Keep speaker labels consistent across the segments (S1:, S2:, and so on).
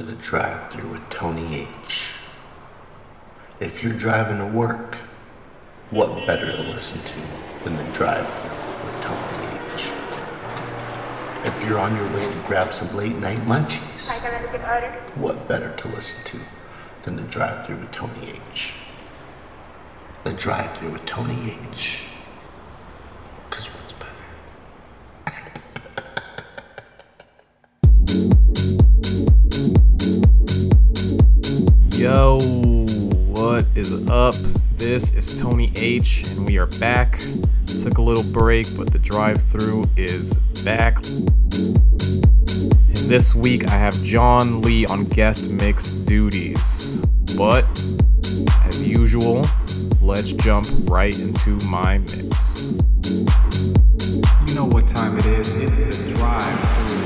S1: to the drive through with Tony H. If you're driving to work, what better to listen to than the drive through with Tony H? If you're on your way to grab some late night munchies, what better to listen to than the drive through with Tony H? The drive through with Tony H.
S2: up? This is Tony H, and we are back. Took a little break, but the drive through is back. And this week I have Jon Lee on guest mix duties. But, as usual, let's jump right into my mix. You know what time it is, it's the drive through.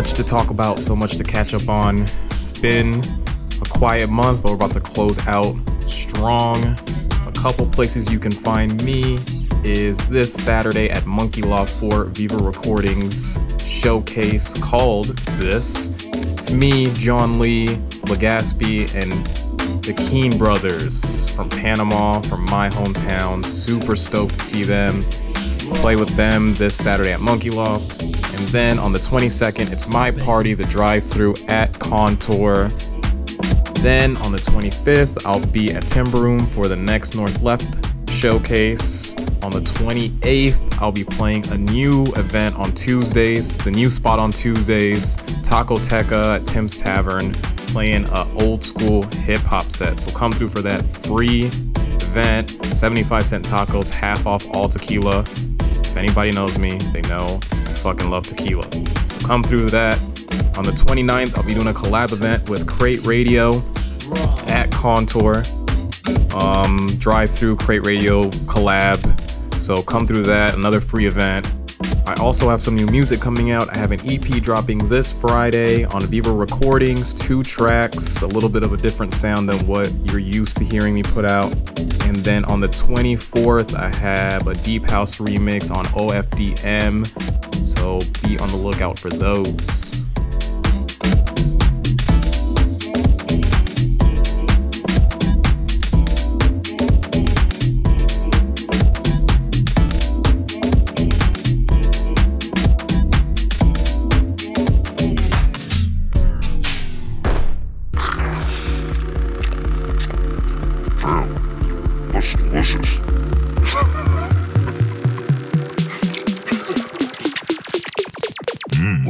S3: Much to talk about, so much to catch up on. It's been a quiet month, but we're about to close out strong. A couple places you can find me is this Saturday at Monkey Loft 4 Viva Recordings showcase called This. It's me, Jon Lee, Legaspi, and the Keen brothers from Panama, from my hometown. Super stoked to see them. Play with them this Saturday at Monkey Loft. And then on the 22nd, it's my party, the drive through at Contour. Then on the 25th, I'll be at Timber Room for the next North Left showcase. On the 28th, I'll be playing a new event on Tuesdays, the new spot on Tuesdays, Taco Teca at Tim's Tavern, playing a old school hip hop set. So come through for that free event, 75 cent tacos, half off all tequila. If anybody knows me, they know fucking love tequila. So come through that. On the 29th, I'll be doing a collab event with Crate Radio at Contour. Um, drive through Crate Radio collab. So come through that, another free event. I also have some new music coming out. I have an EP dropping this Friday on Viva Recordings, two tracks, a little bit of a different sound than what you're used to hearing me put out. And then on the 24th, I have a Deep House remix on OFDM. So be on the lookout for those. Mmm,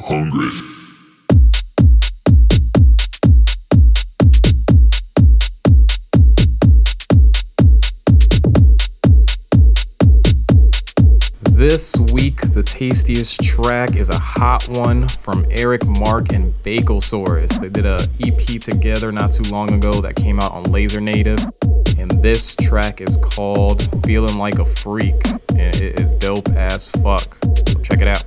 S3: this week, the tastiest track is a hot one from Eric Mark and Bacosaurus. They did a EP together not too long ago that came out on Laser Native. And this track is called Feeling Like a Freak. And it is dope as fuck. So check it out.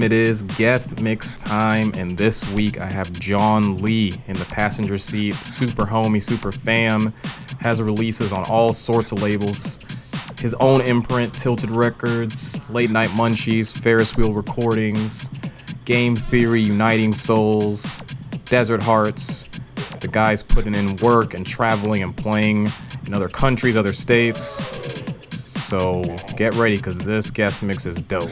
S3: Time it is, guest mix time, and this week I have Jon Lee in the passenger seat. Super homie, super fam, has releases on all sorts of labels. His own imprint, Tilted Records, Late Night Munchies, Ferris Wheel Recordings, Game Theory, Uniting Souls, Desert Hearts. The guy's putting in work and traveling and playing in other countries, other states. So get ready because this guest mix is dope.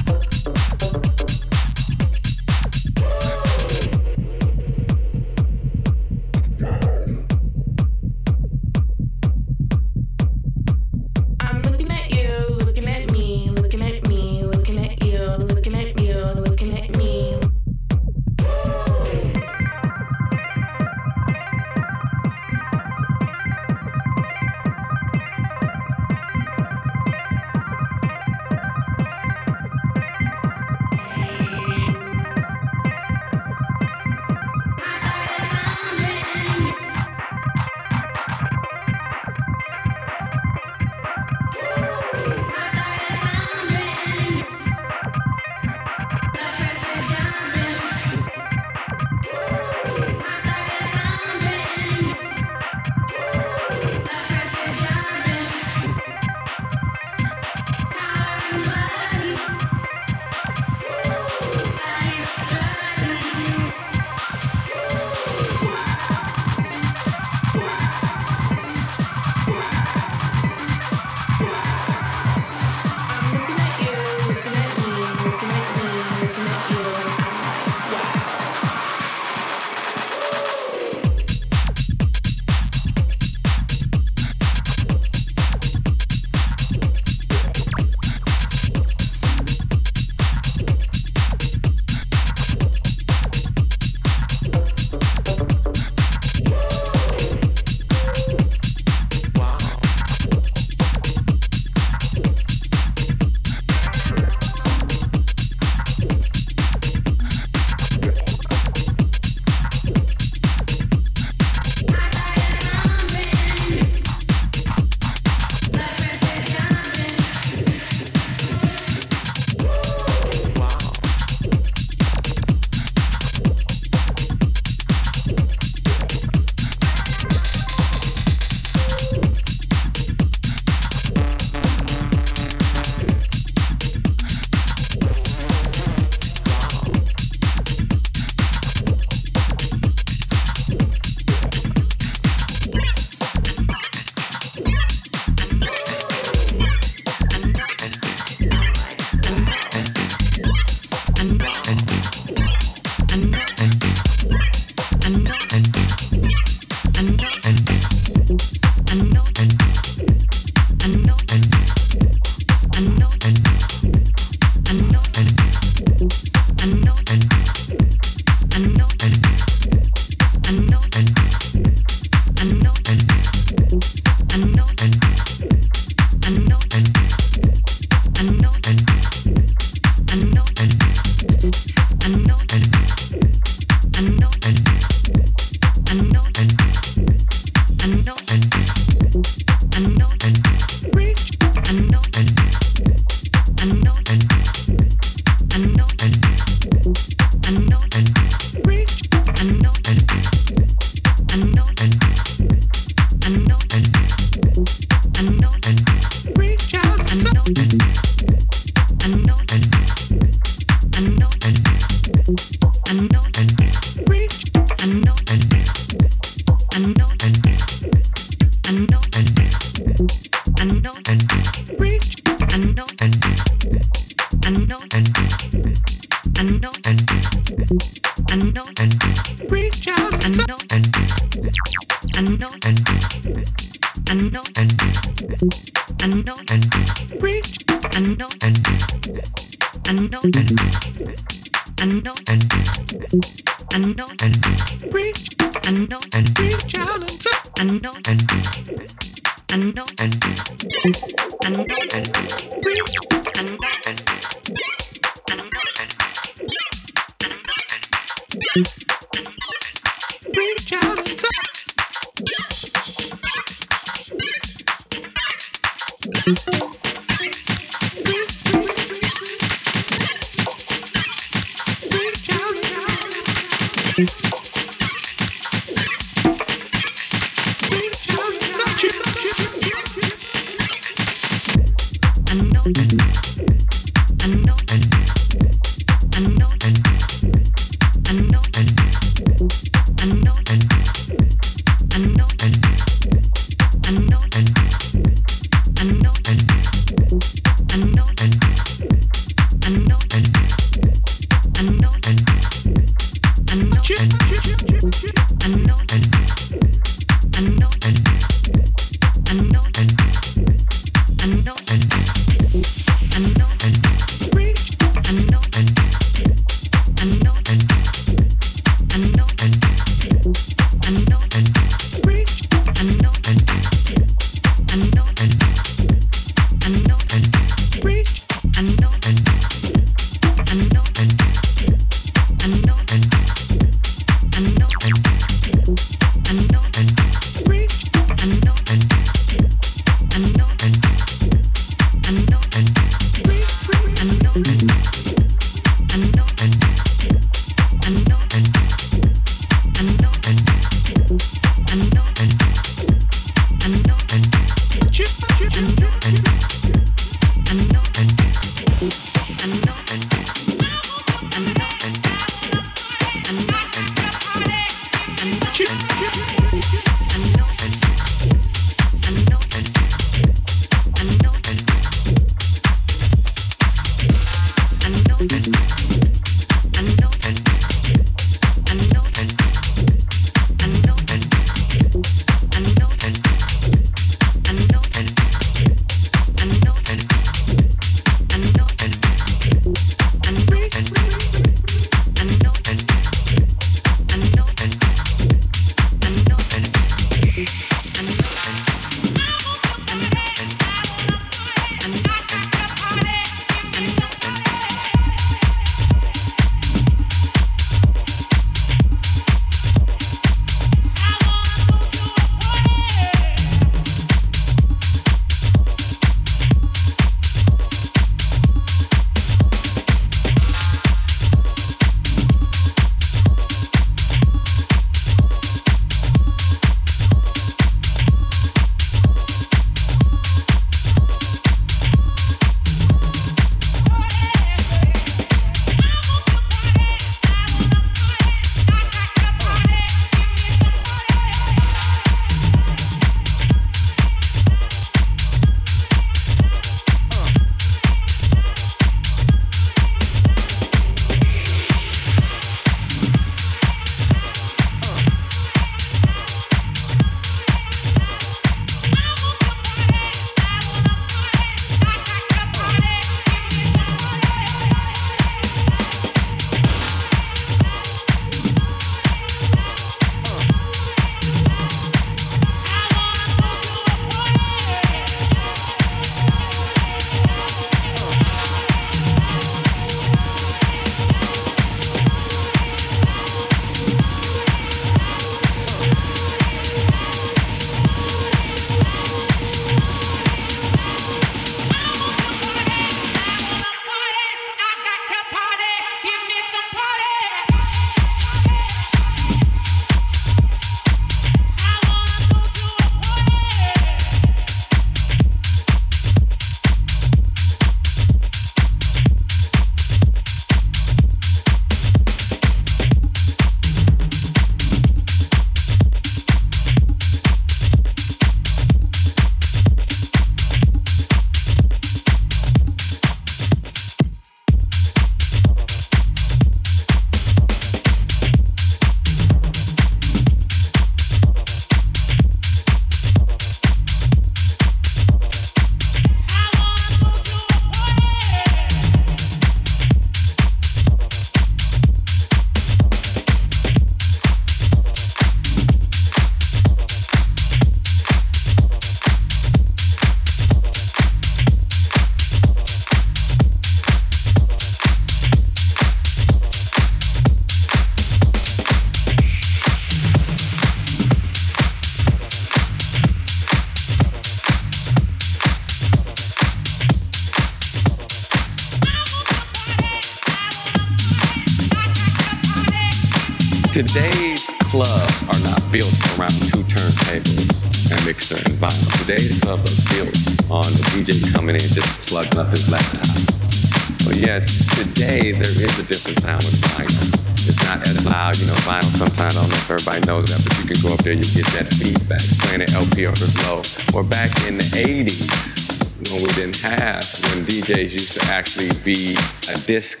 S4: Have, when DJs used to actually be a disc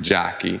S4: jockey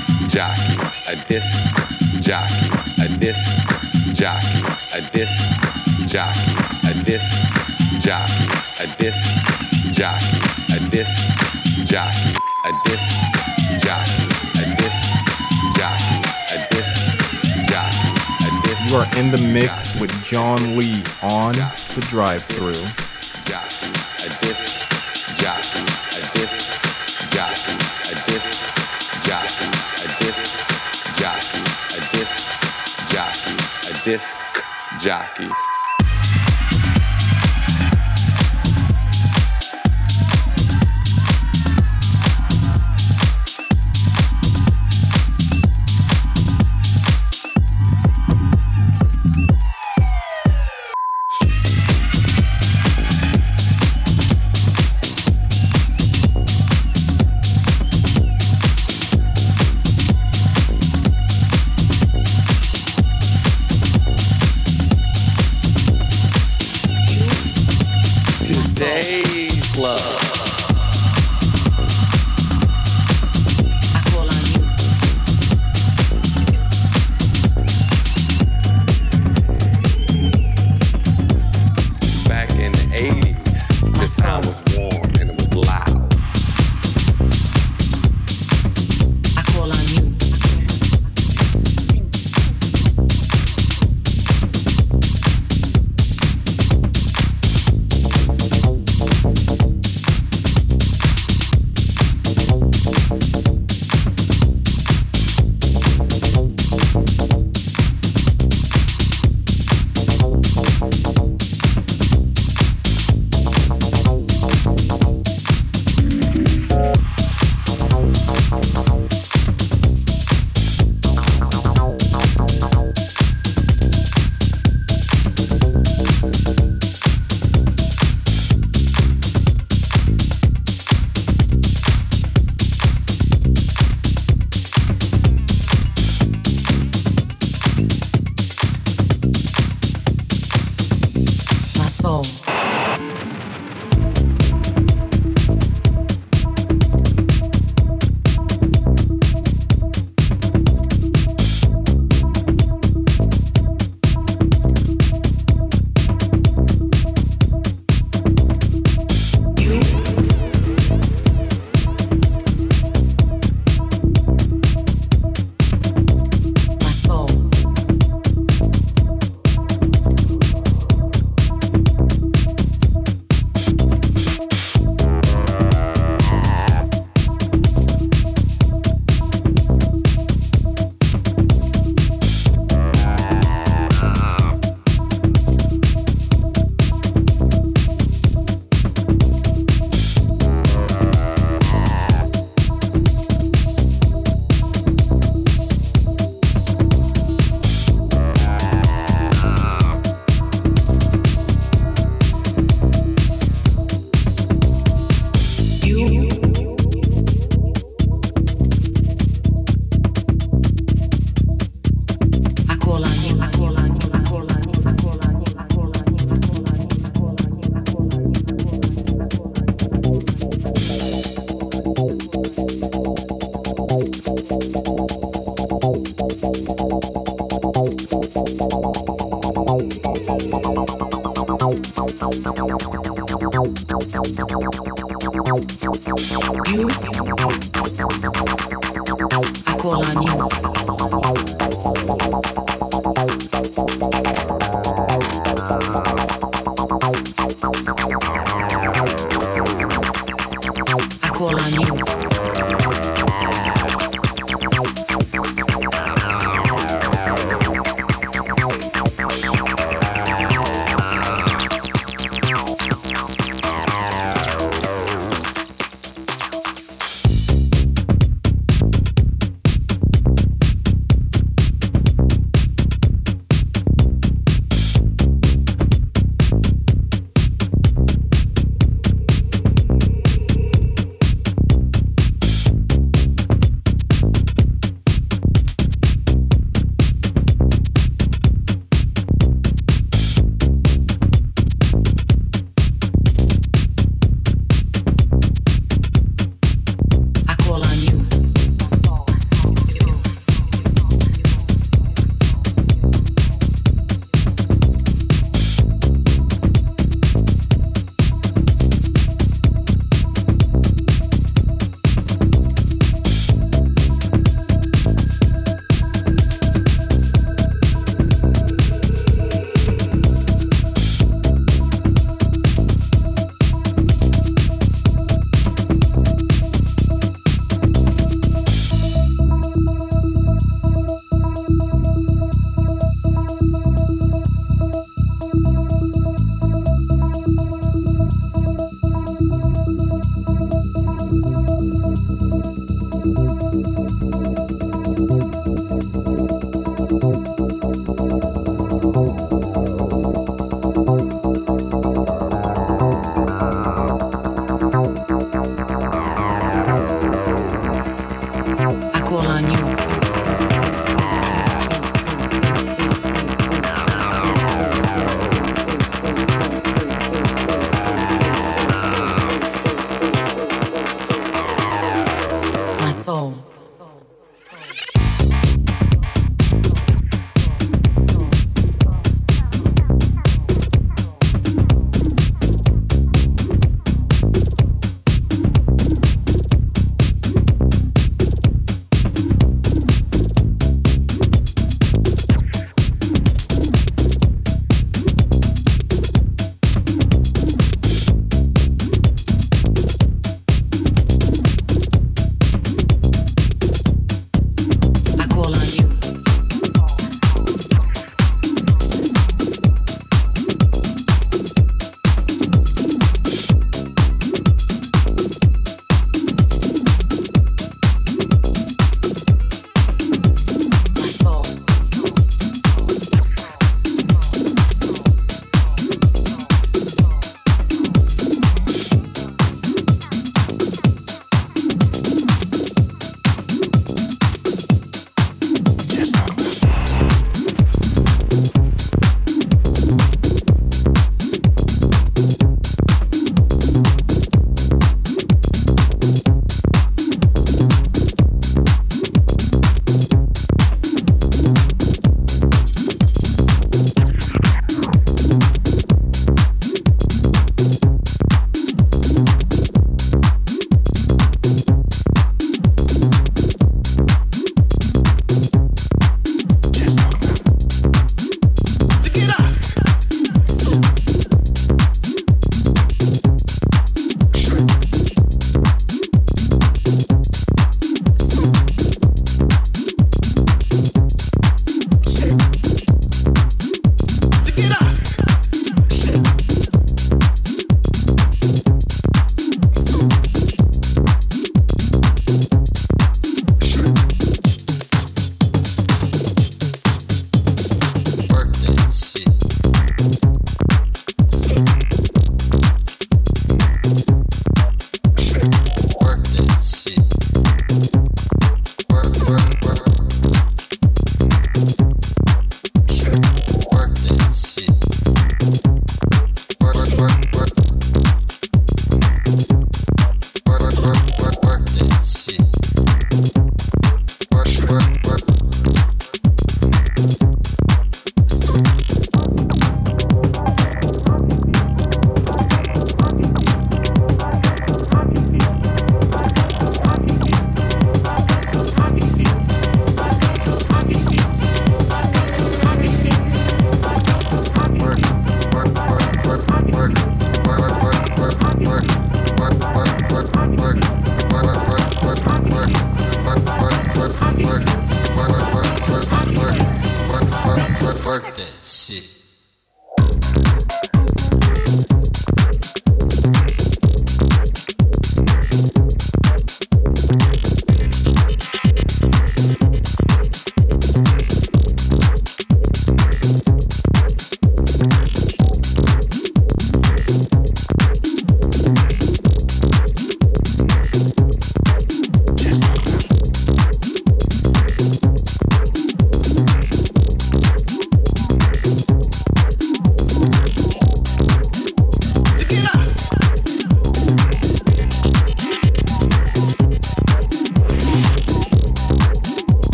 S4: jockey, a disc jockey a disc jockey, a disc jockey, a disc jockey, a disc jockey, a disc jockey, a disc jockey, a disc jockey, a disc jockey, a disc.
S3: You are in the mix with Jon Lee on the drive-through.
S4: Jockey, a disc jockey, a disc jockey, disc jockey.
S5: soul.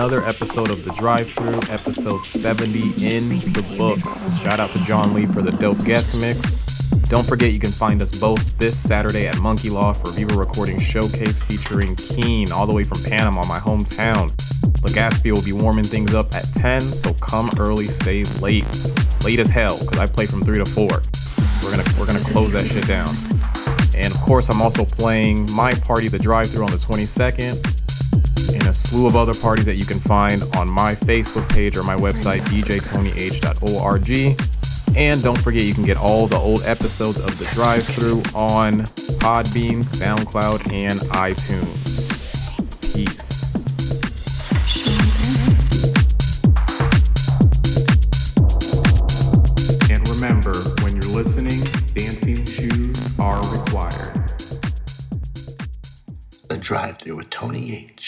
S5: Another episode of The Drive-Thru, episode 70 in the books. Shout out to Jon Lee for the dope guest mix.
S3: Don't forget you can find us both this Saturday at Monkey Loft for Viva Recording Showcase featuring Keen, all the way from Panama, my hometown. Legaspi will be warming things up at 10, so come early, stay late. Late as hell, because I play from 3 to 4. We're gonna we're gonna close that shit down. And of course I'm also playing my party, the drive-through on the 22nd, and a slew of other parties that you can find on my Facebook page or my website, djtonyh.org. And don't forget, you can get all the old episodes of The Drive-Thru on Podbean, SoundCloud, and iTunes. Peace. And remember, when you're listening, dancing shoes are required.
S1: The drive through with Tony H.